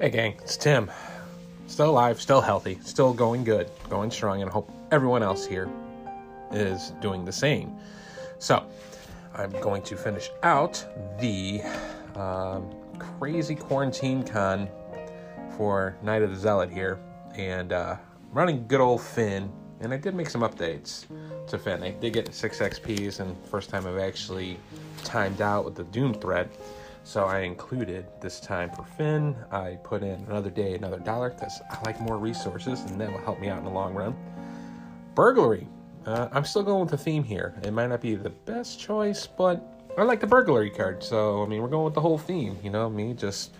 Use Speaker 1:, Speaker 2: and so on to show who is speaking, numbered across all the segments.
Speaker 1: Hey, gang, it's Tim. Still alive, still healthy, still going good, going strong, and I hope everyone else here is doing the same. So, I'm going to finish out the um, crazy quarantine con for Night of the Zealot here, and uh, running good old Finn. And I did make some updates to Finn. I did get six XPs, and first time I've actually timed out with the Doom thread. So I included this time for Finn. I put in another day, another dollar, because I like more resources, and that will help me out in the long run. Burglary. Uh, I'm still going with the theme here. It might not be the best choice, but I like the burglary card. So, I mean, we're going with the whole theme. You know, me just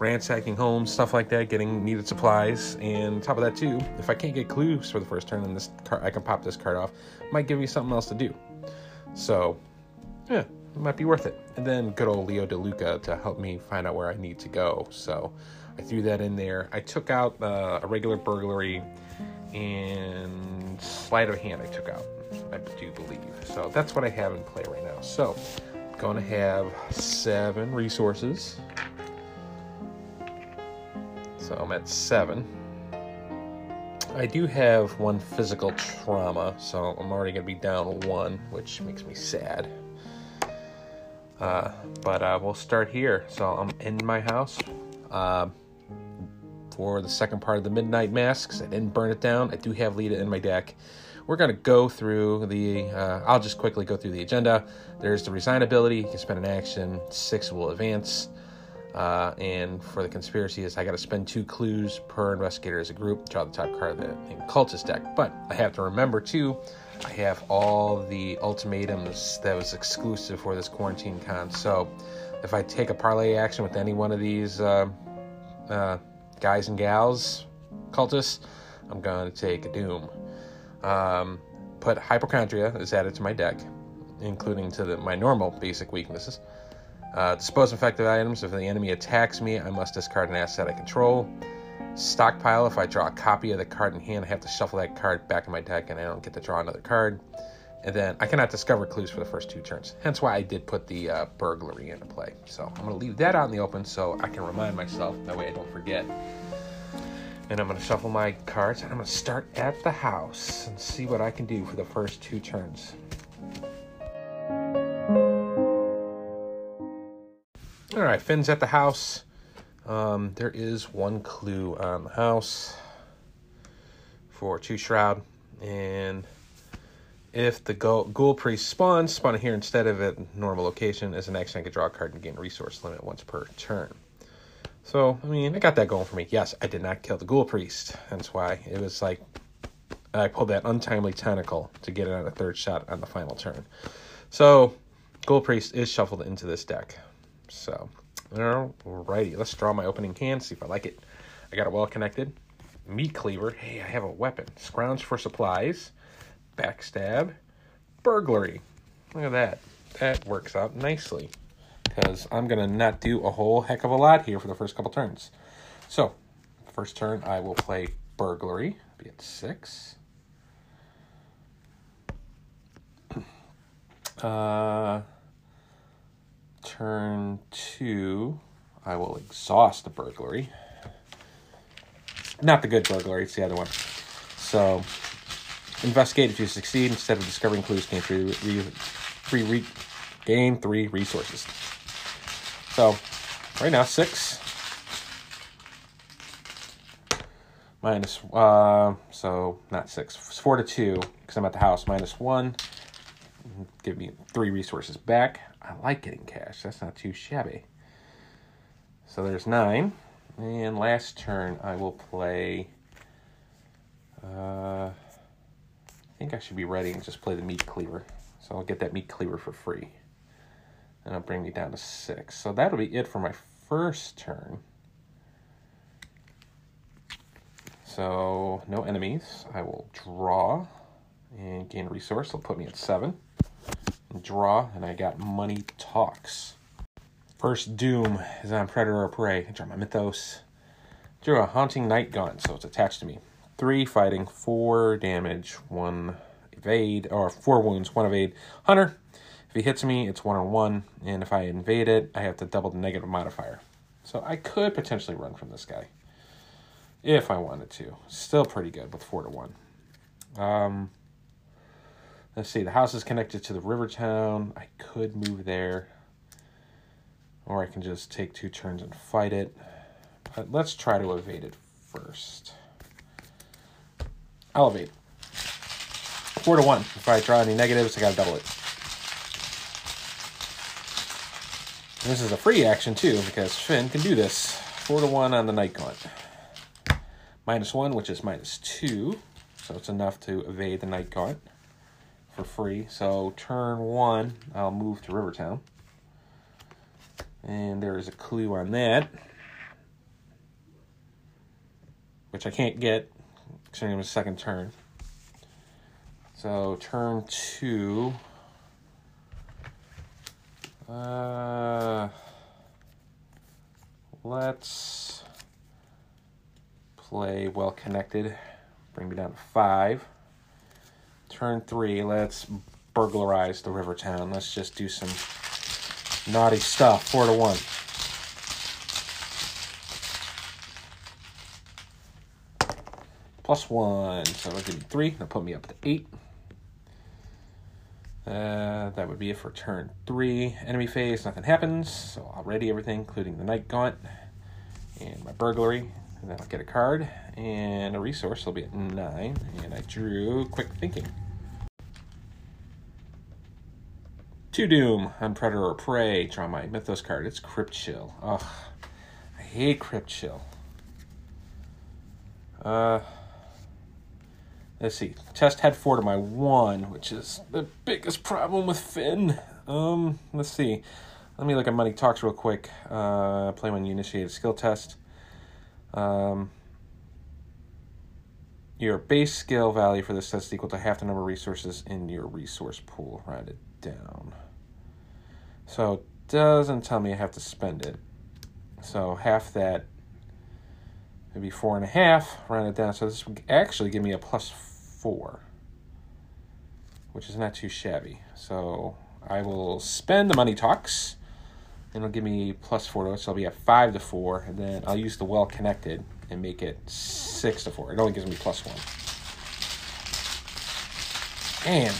Speaker 1: ransacking homes, stuff like that, getting needed supplies. And on top of that, too, if I can't get clues for the first turn, then this card, I can pop this card off. Might give me something else to do. So, yeah, it might be worth it. And then good old Leo DeLuca to help me find out where I need to go. So I threw that in there. I took out uh, a regular burglary and sleight of hand I took out, I do believe. So that's what I have in play right now. So I'm going to have seven resources. So I'm at seven. I do have one physical trauma, so I'm already going to be down one, which makes me sad. Uh, but uh, we'll start here. So I'm in my house uh, for the second part of the Midnight Masks. I didn't burn it down. I do have Lita in my deck. We're going to go through the. Uh, I'll just quickly go through the agenda. There's the resign ability. You can spend an action. Six will advance. Uh, and for the conspiracy is I got to spend two clues per investigator as a group. Draw the top card of the cultist deck. But I have to remember too I have all the ultimatums that was exclusive for this quarantine con. So if I take a parlay action with any one of these uh, uh, guys and gals, cultists, I'm going to take a doom. Um, put hypochondria is added to my deck, including to the, my normal basic weaknesses. Uh, dispose infected items. If the enemy attacks me, I must discard an asset I control stockpile. If I draw a copy of the card in hand, I have to shuffle that card back in my deck and I don't get to draw another card. And then I cannot discover clues for the first two turns. Hence why I did put the uh, burglary into play. So I'm going to leave that out in the open so I can remind myself. That way I don't forget. And I'm going to shuffle my cards and I'm going to start at the house and see what I can do for the first two turns. All right, Finn's at the house. Um, there is one clue on the house for two shroud, and if the ghoul priest spawns, spawn here instead of at normal location as an action, I could draw a card and gain resource limit once per turn. So, I mean, I got that going for me. Yes, I did not kill the ghoul priest. That's why it was like I pulled that untimely tentacle to get it on a third shot on the final turn. So, ghoul priest is shuffled into this deck. So, Alrighty, let's draw my opening hand, see if I like it. I got it well connected. Meat cleaver. Hey, I have a weapon. Scrounge for supplies. Backstab. Burglary. Look at that. That works out nicely. Because I'm going to not do a whole heck of a lot here for the first couple turns. So, first turn I will play Burglary. Be at six. Uh turn two, I will exhaust the burglary. Not the good burglary, it's the other one. So, investigate if you succeed. Instead of discovering clues, gain three, re, three re, gain three resources. So, right now, six. Minus, uh, so not six, it's four to two, because I'm at the house. Minus one, give me three resources back. I like getting cash. That's not too shabby. So there's nine. And last turn, I will play. Uh, I think I should be ready and just play the meat cleaver. So I'll get that meat cleaver for free. And it'll bring me down to six. So that'll be it for my first turn. So no enemies. I will draw and gain a resource. It'll put me at seven draw, and I got Money Talks. First Doom is on Predator or Prey. I draw my Mythos. Drew a Haunting Night Gaunt, so it's attached to me. Three fighting, four damage, one evade, or four wounds, one evade. Hunter, if he hits me, it's one on one, and if I invade it, I have to double the negative modifier. So I could potentially run from this guy if I wanted to. Still pretty good with four to one. Um, let's see. The house is connected to the river town. I could move there, or I can just take two turns and fight it. But let's try to evade it first. I'll evade. Four to one. If I draw any negatives, I gotta double it. This is a free action too, because Finn can do this. Four to one on the Night Gaunt. Minus one, which is minus two. So it's enough to evade the Night Gaunt for free. So turn one, I'll move to Rivertown. And there is a clue on that. Which I can't get, considering it was second turn. So turn two. Uh, let's play well connected. Bring me down to five. Turn three, let's burglarize the river town. Let's just do some naughty stuff. Four to one. Plus one, so I'll give me three. That'll put me up to eight. Uh, that would be it for turn three. Enemy phase, nothing happens. So I'll ready everything, including the Night Gaunt and my burglary. And then I'll get a card and a resource. I'll be at nine. And I drew Quick Thinking. Two Doom on Predator or Prey. Draw my Mythos card. It's Crypt Chill. Ugh. I hate Crypt Chill. Uh, Let's see. Test had four to my one, which is the biggest problem with Finn. Um, let's see. Let me look at Money Talks real quick. Uh, play when you initiate a skill test. Um, your base skill value for this test is equal to half the number of resources in your resource pool. Write it down. So it doesn't tell me I have to spend it. So half that would be four and a half. Round it down. So this would actually give me a plus four, which is not too shabby. So I will spend the money talks, and it'll give me plus four to it. So I'll be at five to four, and then I'll use the well connected and make it six to four. It only gives me plus one. Man,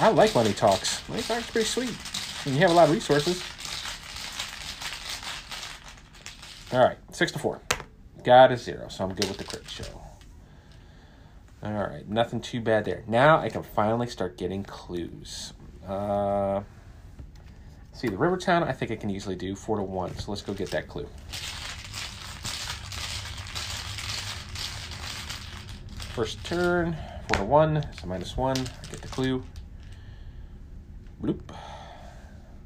Speaker 1: I like money talks. Money talks pretty sweet. And you have a lot of resources. All right, six to four. Got a zero, so I'm good with the Crypt Chill. All right, nothing too bad there. Now I can finally start getting clues. Uh, see, the River Town, I think I can easily do four to one. So let's go get that clue. First turn, four to one, so minus one. I get the clue. Bloop.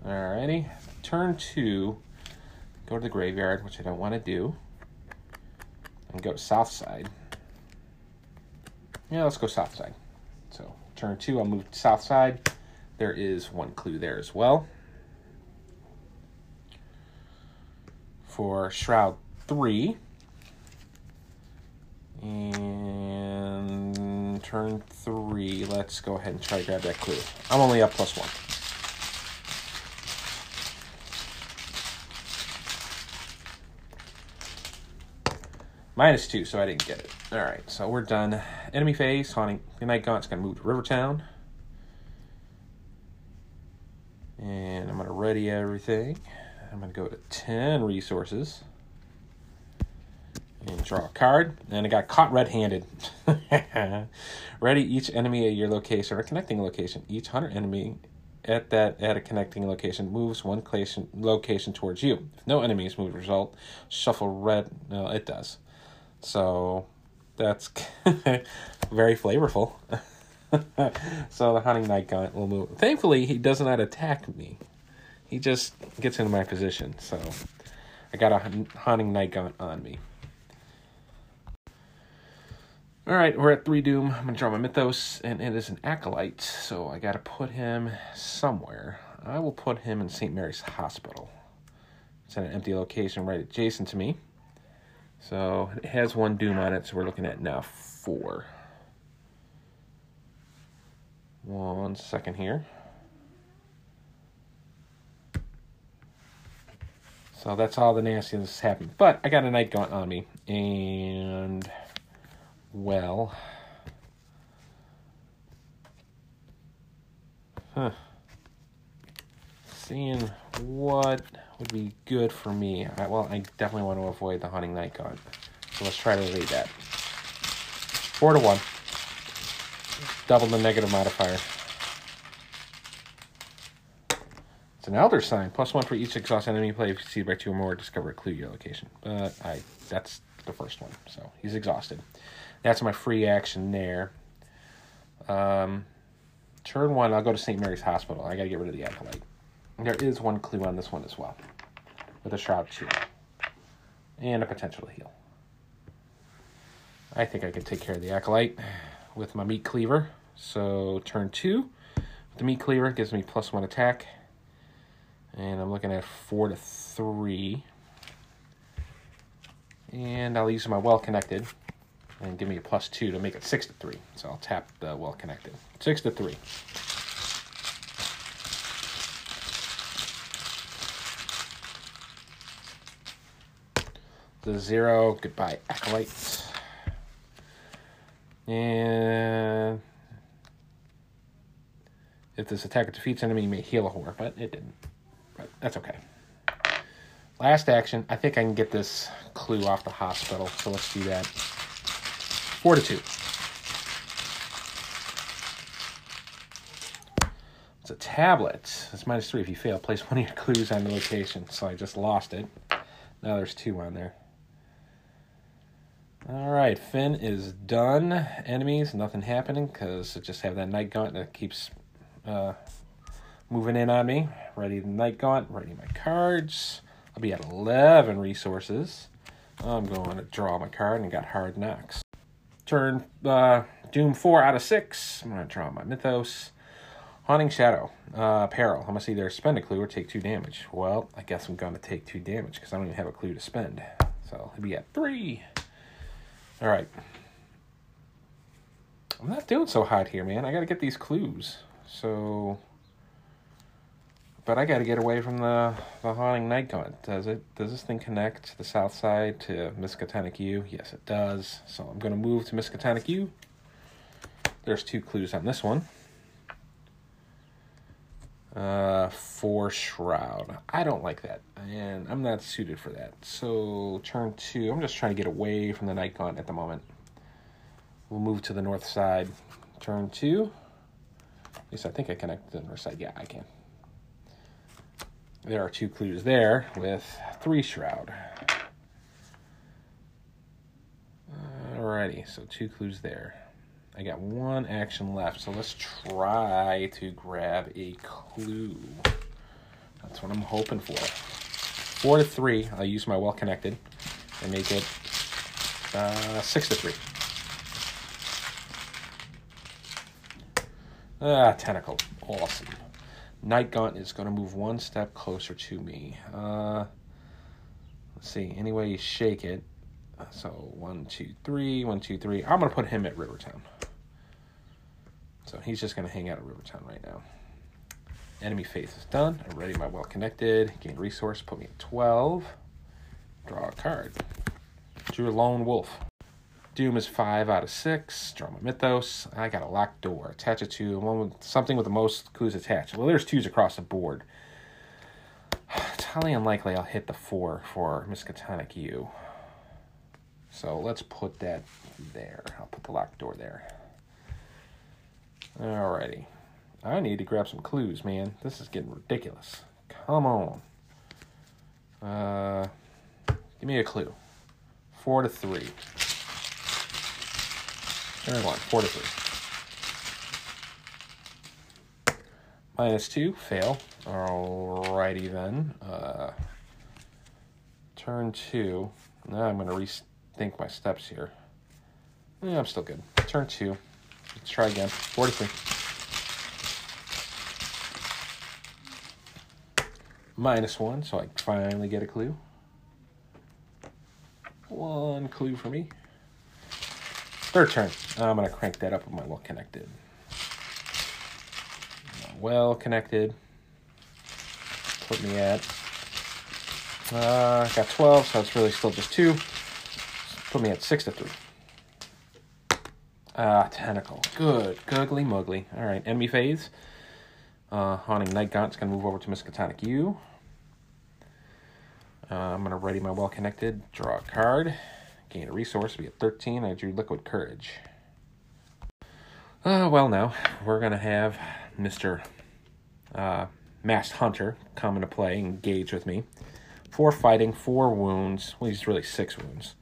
Speaker 1: Alrighty. Turn two, go to the graveyard, which I don't want to do, and go south side. Yeah, let's go south side. So turn two, I'll move south side. There is one clue there as well. For Shroud 3. And turn 3, let's go ahead and try to grab that clue. I'm only up plus 1. Minus 2, so I didn't get it. Alright, so we're done. Enemy phase, Haunting. The Night Gaunt's going to move to Rivertown. And I'm going to ready everything. I'm going to go to 10 resources. And draw a card. And I got caught red handed. ready each enemy at your location or connecting location. Each hunter enemy at that at a connecting location moves one location, location towards you. If no enemies move result, shuffle red. No, it does. So that's very flavorful. so the hunting night gaunt will move. Thankfully, he does not attack me. He just gets into my position. So I got a hunting night gaunt on me. All right, we're at three doom. I'm gonna draw my mythos, and it is an acolyte, so I gotta put him somewhere. I will put him in St. Mary's Hospital. It's at an empty location right adjacent to me. So it has one doom on it, so we're looking at now four. One second here. So that's all the nastiness happened. But I got a night gaunt on me. And, well. Huh. Seeing what would be good for me. I, well, I definitely want to avoid the hunting night. So let's try to evade that. Four to one. Double the negative modifier. It's an elder sign. Plus one for each exhaust enemy play. If you see by two or more, discover a clue your location. But I that's the first one. So he's exhausted. That's my free action there. Um, turn one, I'll go to St. Mary's Hospital. I gotta get rid of the acolyte. There is one clue on this one as well. With a shroud shield. And a potential heal. I think I can take care of the acolyte with my meat cleaver. So turn two. The meat cleaver gives me plus one attack. And I'm looking at four to three. And I'll use my well connected and give me a plus two to make it six to three. So I'll tap the well connected. Six to three. The zero, goodbye, acolytes. And if this attacker defeats enemy, you may heal a whore, but it didn't. But that's okay. Last action. I think I can get this clue off the hospital, so let's do that. Four to two. It's a tablet. It's minus three if you fail. Place one of your clues on the location. So I just lost it. Now there's two on there. All right, Finn is done. Enemies, nothing happening because I just have that night gaunt that keeps uh, moving in on me. Ready the night gaunt, ready my cards. I'll be at 11 resources. I'm going to draw my card and got hard knocks. Turn uh, Doom 4 out of 6. I'm going to draw my Mythos. Haunting Shadow. Uh, peril. I must either spend a clue or take 2 damage. Well, I guess I'm going to take 2 damage because I don't even have a clue to spend. So I'll be at 3. Alright. I'm not doing so hot here, man. I got to get these clues. So but I got to get away from the, the haunting gaunt. Does it? Does this thing connect to the south side to Miskatonic U? Yes, it does. So I'm going to move to Miskatonic U. There's two clues on this one. Uh, for Shroud. I don't like that, and I'm not suited for that. So turn two. I'm just trying to get away from the night at the moment. We'll move to the north side. Turn two. At least I think I connected to the north side. Yeah, I can. There are two clues there with three shroud. Alrighty, so two clues there. I got one action left, so let's try to grab a clue. That's what I'm hoping for. Four to three, I'll use my well connected and make it uh, six to three. Ah, tentacle. Awesome. Night Gaunt is going to move one step closer to me. Uh, let's see. Anyway, shake it. So one, two, three, one, two, three. I'm to put him at Rivertown. So he's just going to hang out at Rivertown right now. Enemy Phase is done. I'm ready. My well connected. Gain resource. Put me at 12. Draw a card. Drew a lone wolf. Doom is five out of six. Draw my Mythos. I got a locked door. Attach it to one with something with the most clues attached. Well, there's twos across the board. It's highly unlikely I'll hit the four for Miskatonic U. So let's put that there. I'll put the locked door there. Alrighty. I need to grab some clues, man. This is getting ridiculous. Come on. Uh, give me a clue. Four to three. Turn one, four to three. Minus two, fail. Alrighty then. Uh, turn two. Now I'm going to rethink my steps here. Yeah, I'm still good. Turn two. Let's try again. Four to three. Minus one, so I finally get a clue. One clue for me. Third turn. I'm going to crank that up with my well connected. Well connected. Put me at Uh, got 12, so it's really still just two. Put me at 6 to 3. Ah, Tentacle. Good. Googly muggly. All right, enemy phase. Uh, Haunting Night Gaunt's going to move over to Miskatonic U. Uh, I'm going to ready my well connected, draw a card, gain a resource, we at 13. I drew Liquid Courage. Uh, well, now we're going to have Mr. Uh, Masked Hunter come into play, engage with me. Four fighting, four wounds. Well, he's really six wounds.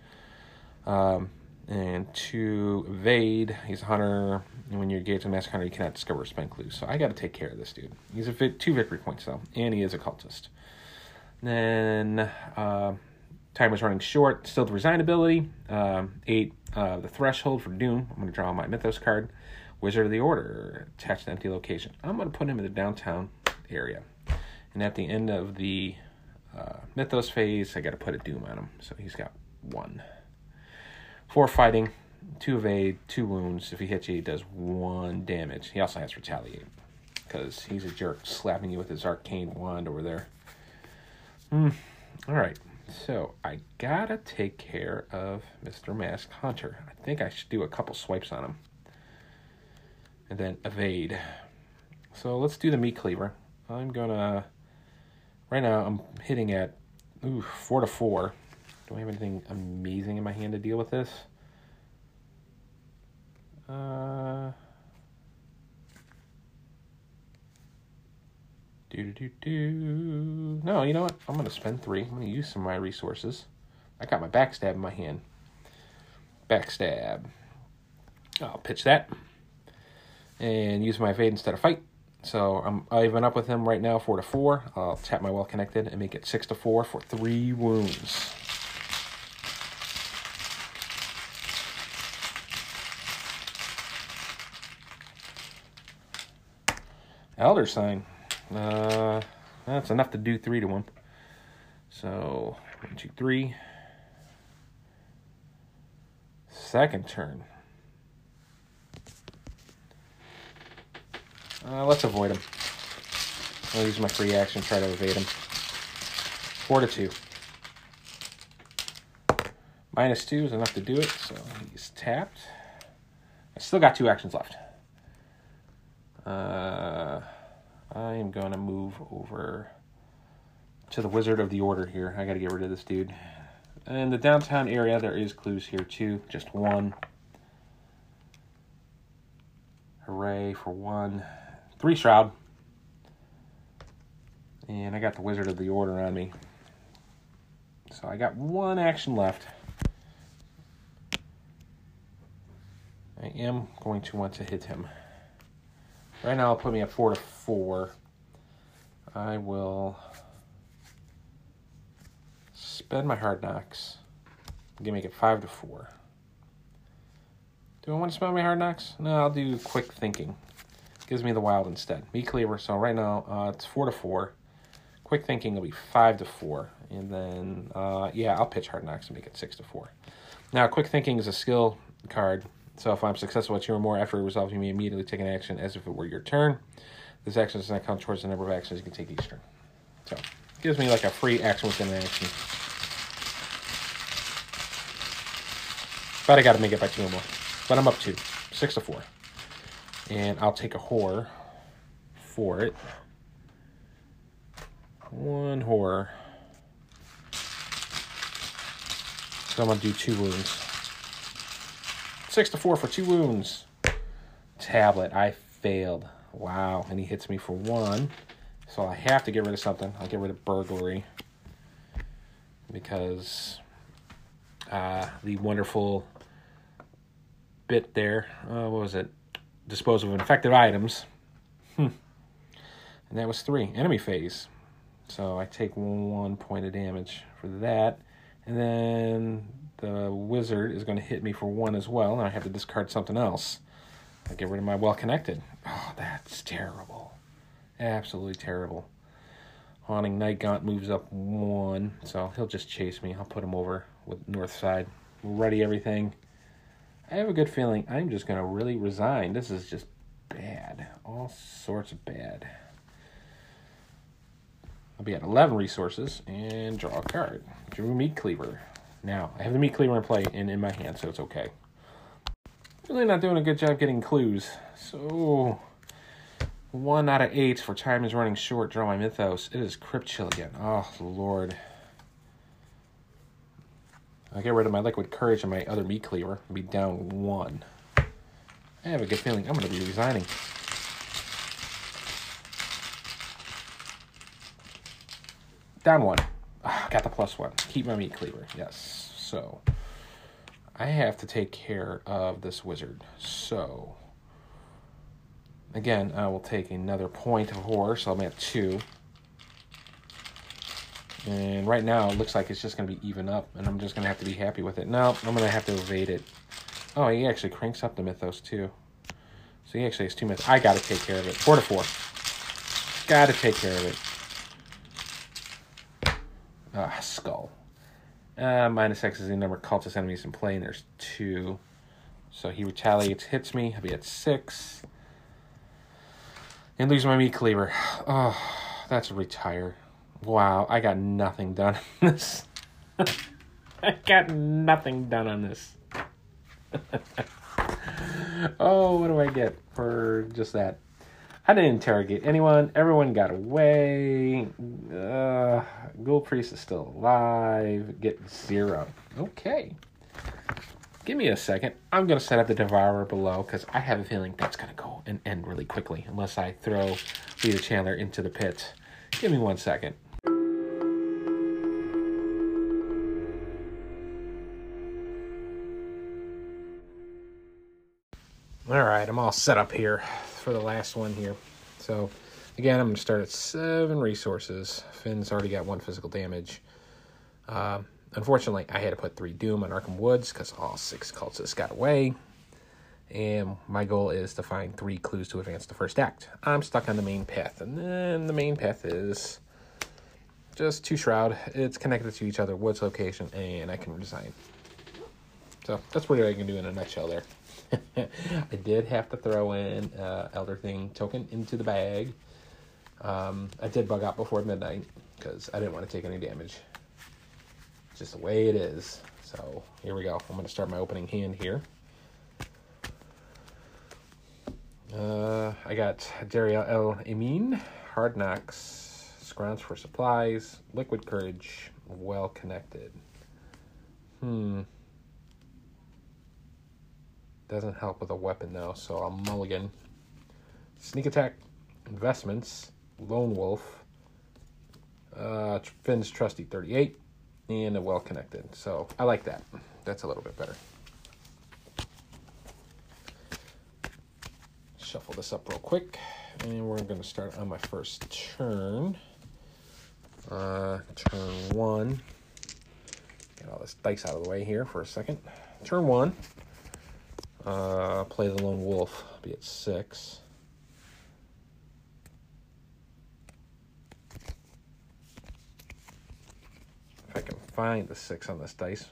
Speaker 1: Um, and to evade, he's a hunter. And when you engage a masked hunter, you cannot discover a spent clue. So I got to take care of this dude. He's a vi- two victory points though, and he is a cultist. Then uh, time is running short. Still the resign ability. Um, eight. Uh, the threshold for doom. I'm going to draw my mythos card. Wizard of the Order attached to empty location. I'm going to put him in the downtown area, and at the end of the uh, mythos phase, I got to put a doom on him. So he's got one. Four fighting, two evade, two wounds. If he hits you, he does one damage. He also has retaliate because he's a jerk, slapping you with his arcane wand over there. Hmm. All right. So I gotta take care of Mr. Mask Hunter. I think I should do a couple swipes on him. And then evade. So let's do the meat cleaver. I'm gonna right now I'm hitting at ooh, four to four. Do I have anything amazing in my hand to deal with this? Uh Do do do. No, you know what? I'm gonna spend three. I'm gonna use some of my resources. I got my backstab in my hand. Backstab. I'll pitch that and use my evade instead of fight. So I'm even up with him right now, four to four. I'll tap my well connected and make it six to four for three wounds. Elder sign. Uh, that's enough to do three to one. So one, two, three. Second turn. Uh, let's avoid him. I'll use my free action, try to evade him. Four to two. Minus two is enough to do it, so he's tapped. I still got two actions left. Uh, I am going to move over to the Wizard of the Order here. I got to get rid of this dude. In the downtown area, there is clues here too. Just one. Hooray for one. Three Shroud. And I got the Wizard of the Order on me. So I got one action left. I am going to want to hit him. Right now, it'll put me at four to four. I will spend my hard knocks. I'm gonna make it five to four. Do I want to spend my hard knocks? No, I'll do quick thinking. Gives me the wild instead. Me cleaver. So right now uh, it's four to four. Quick thinking will be five to four, and then uh, yeah, I'll pitch hard knocks and make it six to four. Now, quick thinking is a skill card so if I'm successful at two or more after it you may immediately take an action as if it were your turn. This action does not count towards the number of actions you can take each turn. So it gives me like a free action within an action. But I got to make it by two or more. But I'm up two, six to four, and I'll take a horror for it. One horror. So I'm gonna do two wounds. Six to four for two wounds. Tablet, I failed. Wow, and he hits me for one. So I have to get rid of something. I'll get rid of burglary. Because uh, the wonderful bit there, uh, what was it? Dispose of infected items. Hmm. And that was three. Enemy phase. So I take one point of damage for that. And then the wizard is going to hit me for one as well, and I have to discard something else. I get rid of my well connected. Oh, that's terrible. Absolutely terrible. Haunting Night Gaunt moves up one, so he'll just chase me. I'll put him over with north side. Ready everything. I have a good feeling I'm just going to really resign. This is just bad. All sorts of bad. I'll be at 11 resources and draw a card. Drew Meat Cleaver. Now, I have the Meat Cleaver in play and in my hand, so it's okay. Really not doing a good job getting clues. So, one out of eight for time is running short. Draw my Mythos. It is Crypt Chill again. Oh, Lord. I'll get rid of my Liquid Courage and my other Meat Cleaver and be down one. I have a good feeling I'm going to be resigning. Down one. Got the plus one. Keep my meat cleaver. Yes. So I have to take care of this wizard. So again, I will take another point of horror. So I'm at two. And right now, it looks like it's just going to be even up, and I'm just going to have to be happy with it. No, I'm going to have to evade it. Oh, he actually cranks up the Mythos, too. So he actually has two Mythos. I got to take care of it. Four to four. Got to take care of it. Ah, skull. Uh, minus X is the number of cultist enemies in play, and there's two. So he retaliates, hits me. I'll be at six. And lose my meat cleaver. Oh, that's a retire. Wow, I got nothing done on this. I got nothing done on this. oh, what do I get for just that? I didn't interrogate anyone. Everyone got away. Uh, Ghoul Priest is still alive. Get zero. Okay. Give me a second. I'm going to set up the Devourer below because I have a feeling that's going to go and end really quickly unless I throw Lita Chantler into the pit. Give me one second. All right, I'm all set up here for the last one here. So, again, I'm going to start at seven resources. Finn's already got one physical damage. Uh, unfortunately, I had to put three Doom on Arkham Woods because all six cultists got away. And my goal is to find three clues to advance the first act. I'm stuck on the main path, and then the main path is just two shroud. It's connected to each other, woods location, and I can resign. So that's what I can do in a nutshell there. I did have to throw in uh, Elder Thing token into the bag. Um, I did bug out before midnight because I didn't want to take any damage. Just the way it is. So here we go. I'm going to start my opening hand here. Uh, I got Dario El Amin, Hard Knocks, Scrounge for Supplies, Liquid Courage, Well Connected. Hmm. Doesn't help with a weapon though, so I'll mulligan. Sneak attack, investments, lone wolf, uh, Finn's trusty 38, and a well connected. So I like that. That's a little bit better. Shuffle this up real quick, and we're going to start on my first turn. Uh, turn one. Get all this dice out of the way here for a second. Turn one. Uh, play the lone wolf, be at six. If I can find the six on this dice.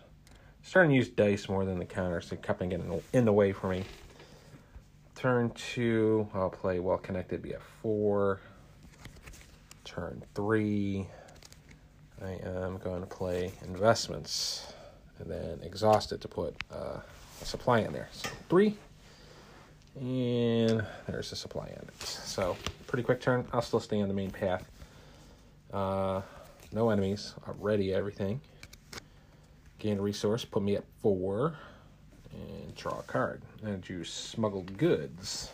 Speaker 1: starting to use dice more than the counter, so kept getting in the way for me. Turn two, I'll play well connected, be at four. Turn three, I am going to play investments, and then exhausted to put. Uh, supply in there. So three, and there's the supply in it. So pretty quick turn. I'll still stay on the main path. Uh, no enemies. Already everything. Gain a resource. Put me at four. And draw a card. And you smuggled goods.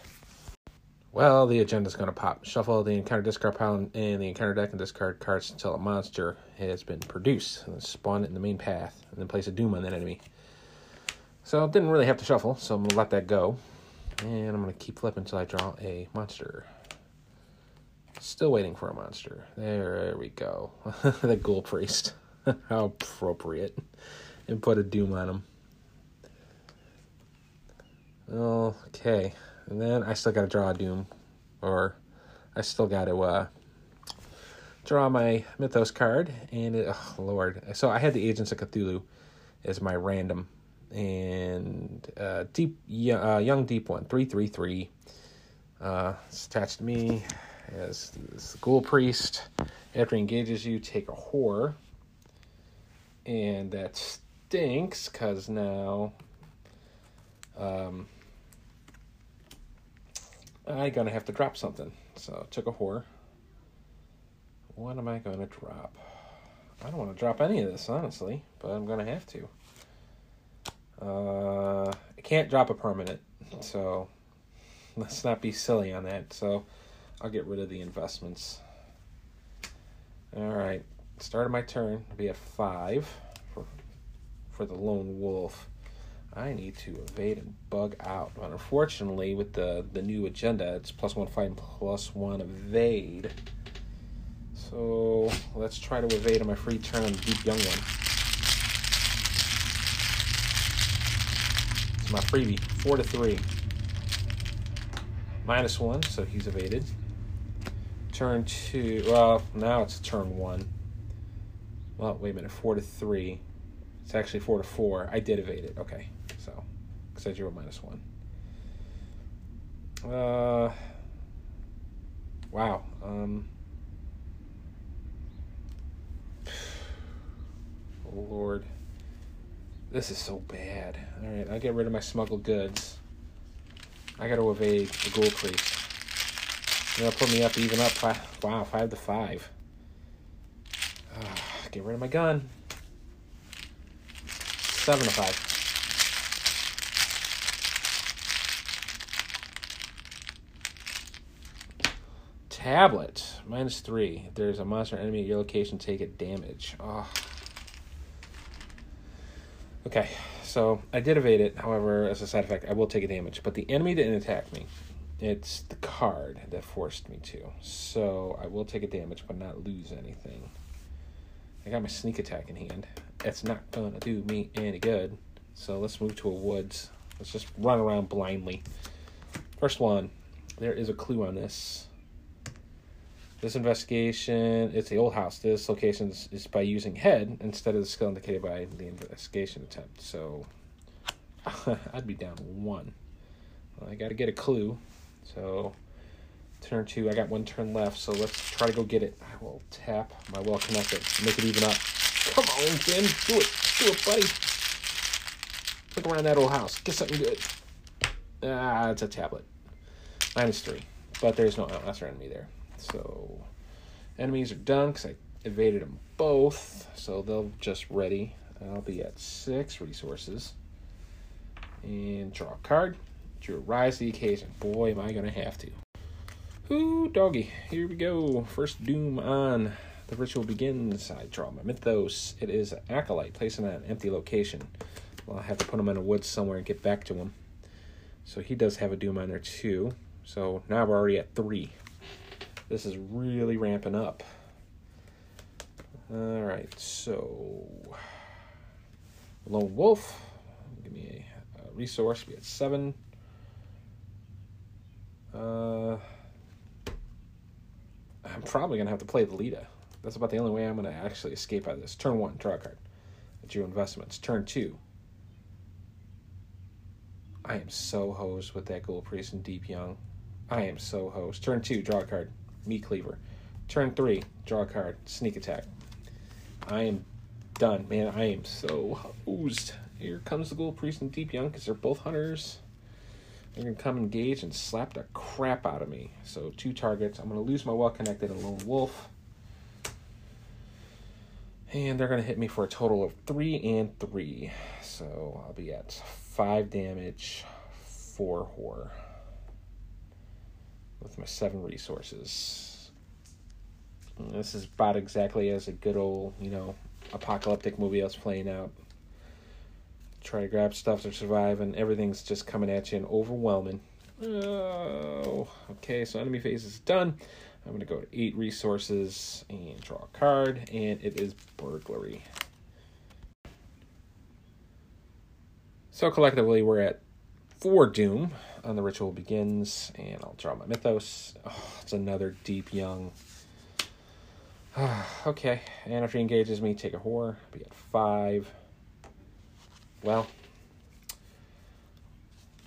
Speaker 1: Well, the agenda's going to pop. Shuffle the encounter discard pile and the encounter deck and discard cards until a monster has been produced. And spawn it in the main path. And then place a doom on that enemy. So didn't really have to shuffle, so I'm going to let that go. And I'm going to keep flipping until I draw a monster. Still waiting for a monster. There we go. the Ghoul Priest. How appropriate. And put a Doom on him. Okay. And then I still got to draw a Doom. Or I still got to uh, draw my Mythos card. And, it, oh, Lord. So I had the Agents of Cthulhu as my random and uh, deep uh, young deep one three three three. Uh, it's attached to me as the Ghoul Priest, After he engages you, take a whore. And that stinks, because now um, going to have to drop something. So took a whore. What am I to drop? I don't want to drop any of this, honestly, but I'm to have to. Uh, I can't drop a permanent, so let's not be silly on that. So I'll get rid of the investments. All right, start of my turn. I'll be at five for for the lone wolf. I need to evade and bug out. But unfortunately, with the the new agenda, it's plus one fight and plus one evade. So let's try to evade on my free turn on the deep young one. My freebie, four to three. Minus one, so he's evaded. Turn two. Well, now it's turn one. Well, wait a minute. Four to three. It's actually four to four. I did evade it. Okay, so because I drew a minus one. Uh. Wow. Um. Lord. This is so bad. Alright, I'll get rid of my smuggled goods. I gotta evade the ghoul priest. You're gonna put me up even up. Five, wow, five to five. Uh, get rid of my gun. Seven to five. Tablet minus three. If there's a monster enemy at your location, take it damage. Oh. Okay, so I did evade it. However, as a side effect, I will take a damage. But the enemy didn't attack me. It's the card that forced me to. So I will take a damage, but not lose anything. I got my sneak attack in hand. It's not gonna do me any good. So let's move to a woods. Let's just run around blindly. First one. There is a clue on this. This investigation, it's the old house. This location is, is by using head instead of the skill indicated by the investigation attempt. So I'd be down one. Well, I got to get a clue. So turn two, I got one turn left. So let's try to go get it. I will tap my well connected, make it even up. Come on, Jim, do it, do it, buddy. Look around that old house. Get something good. Ah, it's a tablet. Minus three, but there's no lesser enemy there. So enemies are done because I evaded them both. So they'll just ready. I'll be at six resources. And draw a card. To rise to the occasion. Boy, am I going to have to. Ooh, doggy. Here we go. First doom on. The ritual begins. I draw my mythos. It is an acolyte. Placing on an empty location. Well, I have to put him in a woods somewhere and get back to him. So he does have a doom on there too. So now we're already at three. This is really ramping up. All right, so Lone Wolf, give me a, a resource. We had seven. Uh, I'm probably gonna have to play the Lita. That's about the only way I'm gonna actually escape out of this. Turn one, draw a card. That's your investments. Turn two. I am so hosed with that Ghoul Priest and Deep Young. I am so hosed. Turn two, draw a card. Meat Cleaver. Turn three, draw a card, sneak attack. I am done, man. I am so hosed. Here comes the Ghoul Priest and Deep Young because they're both hunters. They're gonna come engage and slap the crap out of me. So two targets. I'm gonna lose my well connected and lone wolf. And they're gonna hit me for a total of three and three. So I'll be at five damage, four horror with my seven resources. This is about exactly as a good old, you know, apocalyptic movie I was playing out. Try to grab stuff to survive, and everything's just coming at you and overwhelming. Oh, okay, so enemy phase is done. I'm going to go to eight resources and draw a card, and it is burglary. So collectively, we're at four doom on the ritual begins, and I'll draw my mythos. Oh, it's another deep young. okay, and if he engages me, take a whore. Be at five. Well,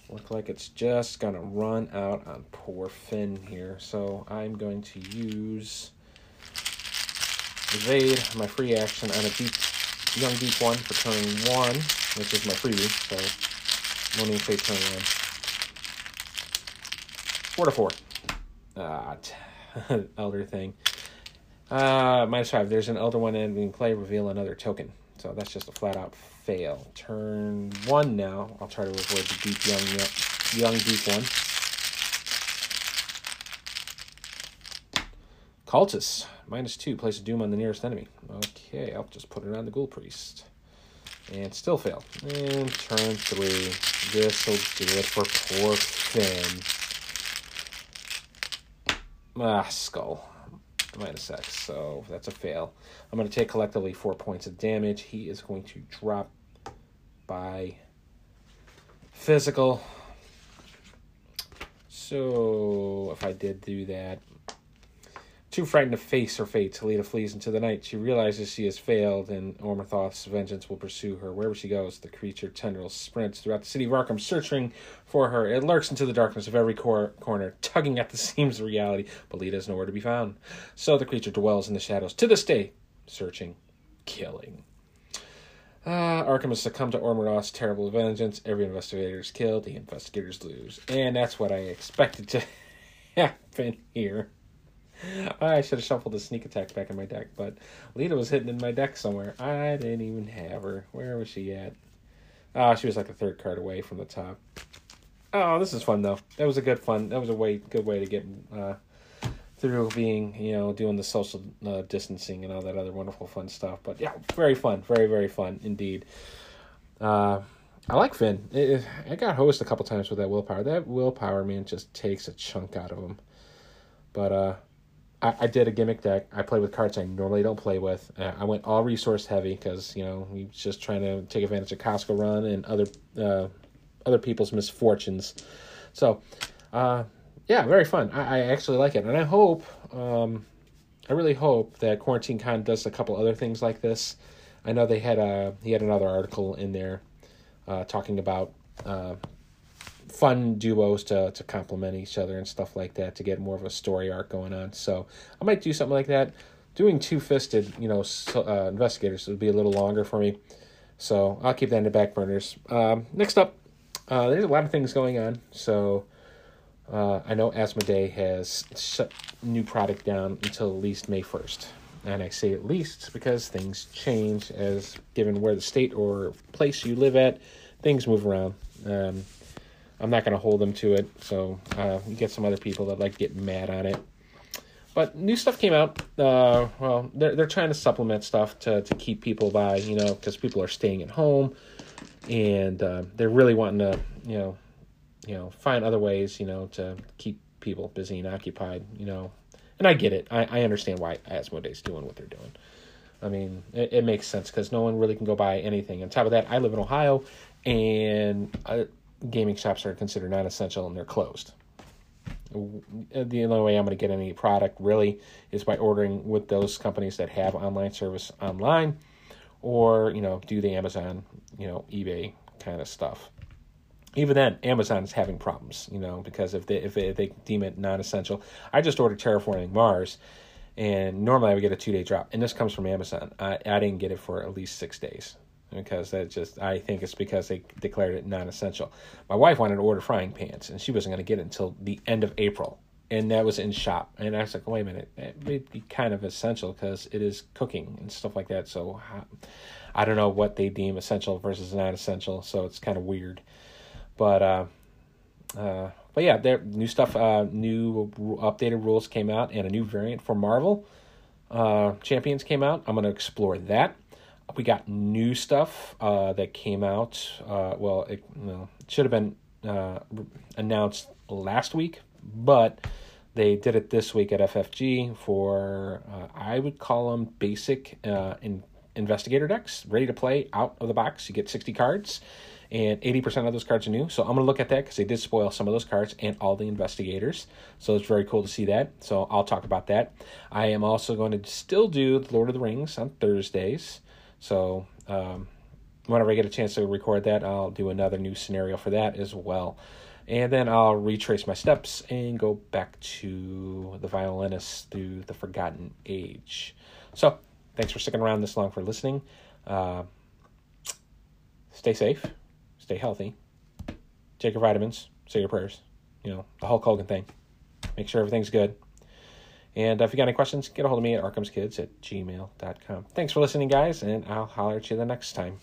Speaker 1: look like it's just gonna run out on poor Finn here. So I'm going to use evade my free action on a deep, young deep one for turn one, which is my freebie. So, no need to turn one. Four to four. Ah, elder thing. Uh, minus five. There's an elder one ending play. Reveal another token. So that's just a flat out fail. Turn one now. I'll try to avoid the deep young young deep one. Cultus, Minus two. Place a doom on the nearest enemy. Okay, I'll just put it on the Ghoul Priest. And still fail. And turn three. This'll do it for poor Finn. Ah, skull. Minus X, so that's a fail. I'm going to take collectively four points of damage. He is going to drop by physical. So if I did do that, too frightened to face her fate, Talita flees into the night. She realizes she has failed, and Umôrdhoth's vengeance will pursue her. Wherever she goes, the creature tendrils sprints throughout the city of Arkham, searching for her. It lurks into the darkness of every cor- corner, tugging at the seams of reality, but Lita is nowhere to be found. So the creature dwells in the shadows to this day, searching, killing. Uh, Arkham has succumbed to Umôrdhoth's terrible vengeance. Every investigator is killed. The investigators lose. And that's what I expected to happen here. I should have shuffled the sneak attack back in my deck, but Lita was hidden in my deck somewhere. I didn't even have her. Where was she at? Oh, she was like a third card away from the top. Oh, this is fun though. That was a good fun. That was a way good way to get uh, through being you know doing the social uh, distancing and all that other wonderful fun stuff. But yeah, very fun, very very fun indeed. Uh, I like Finn. It, it, I got hosed a couple times with that willpower. That willpower man just takes a chunk out of him. But uh, I, I did a gimmick deck. I played with cards I normally don't play with. Uh, I went all resource heavy because you know we just trying to take advantage of Costco run and other uh, other people's misfortunes. So, uh, yeah, very fun. I, I, actually like it, and I hope, um, I really hope that Quarantine Con does a couple other things like this. I know they had a he had another article in there uh, talking about uh, fun duos to to complement each other and stuff like that to get more of a story arc going on. So I might do something like that. Doing two fisted, you know, uh, investigators would be a little longer for me. So I'll keep that in the back burners. Um, next up, uh, there's a lot of things going on. So uh, I know Asmodee has shut new product down until at least May 1st. And I say at least because things change as given where the state or place you live at, things move around. Um, I'm not going to hold them to it. So uh, you get some other people that like get mad on it. But new stuff came out. Uh, well, they're they're trying to supplement stuff to to keep people by, you know, because people are staying at home, and uh, they're really wanting to, you know, you know, find other ways, you know, to keep people busy and occupied, you know. And I get it. I, I understand why Asmodee's doing what they're doing. I mean, it, it makes sense because no one really can go buy anything. On top of that, I live in Ohio, and I, gaming shops are considered non-essential and they're closed. Uh, the only way I'm going to get any product really is by ordering with those companies that have online service online, or you know do the Amazon, you know eBay kind of stuff. Even then, Amazon is having problems, you know, because if they if they, if they deem it non-essential, I just ordered Terraforming Mars, and normally I would get a two day drop, and this comes from Amazon. I, I didn't get it for at least six days because that just I think it's because they declared it non-essential. My wife wanted to order frying pans, and she wasn't going to get it until the end of April, and that was in shop. And I was like, wait a minute, it may be kind of essential because it is cooking and stuff like that. So I don't know what they deem essential versus non-essential, so it's kind of weird. But uh, uh, but yeah, there new stuff, uh, new updated rules came out, and a new variant for Marvel. Uh, Champions came out. I'm going to explore that we got new stuff uh, that came out. Uh, well, it, know, it should have been uh, announced last week, but they did it this week at FFG for uh, I would call them basic uh, in, investigator decks, ready to play out of the box. You get sixty cards, and eighty percent of those cards are new. So I'm gonna look at that because they did spoil some of those cards and all the investigators. So it's very cool to see that. So I'll talk about that. I am also going to still do the Lord of the Rings on Thursdays. So um, whenever I get a chance to record that, I'll do another new scenario for that as well. And then I'll retrace my steps and go back to the violinist through the Forgotten Age. So thanks for sticking around this long for listening. Uh, stay safe, stay healthy, take your vitamins, say your prayers. You know, the Hulk Hogan thing. Make sure everything's good. And if you got any questions, get a hold of me at arkhamskids at gmail.com. Thanks for listening, guys, and I'll holler at you the next time.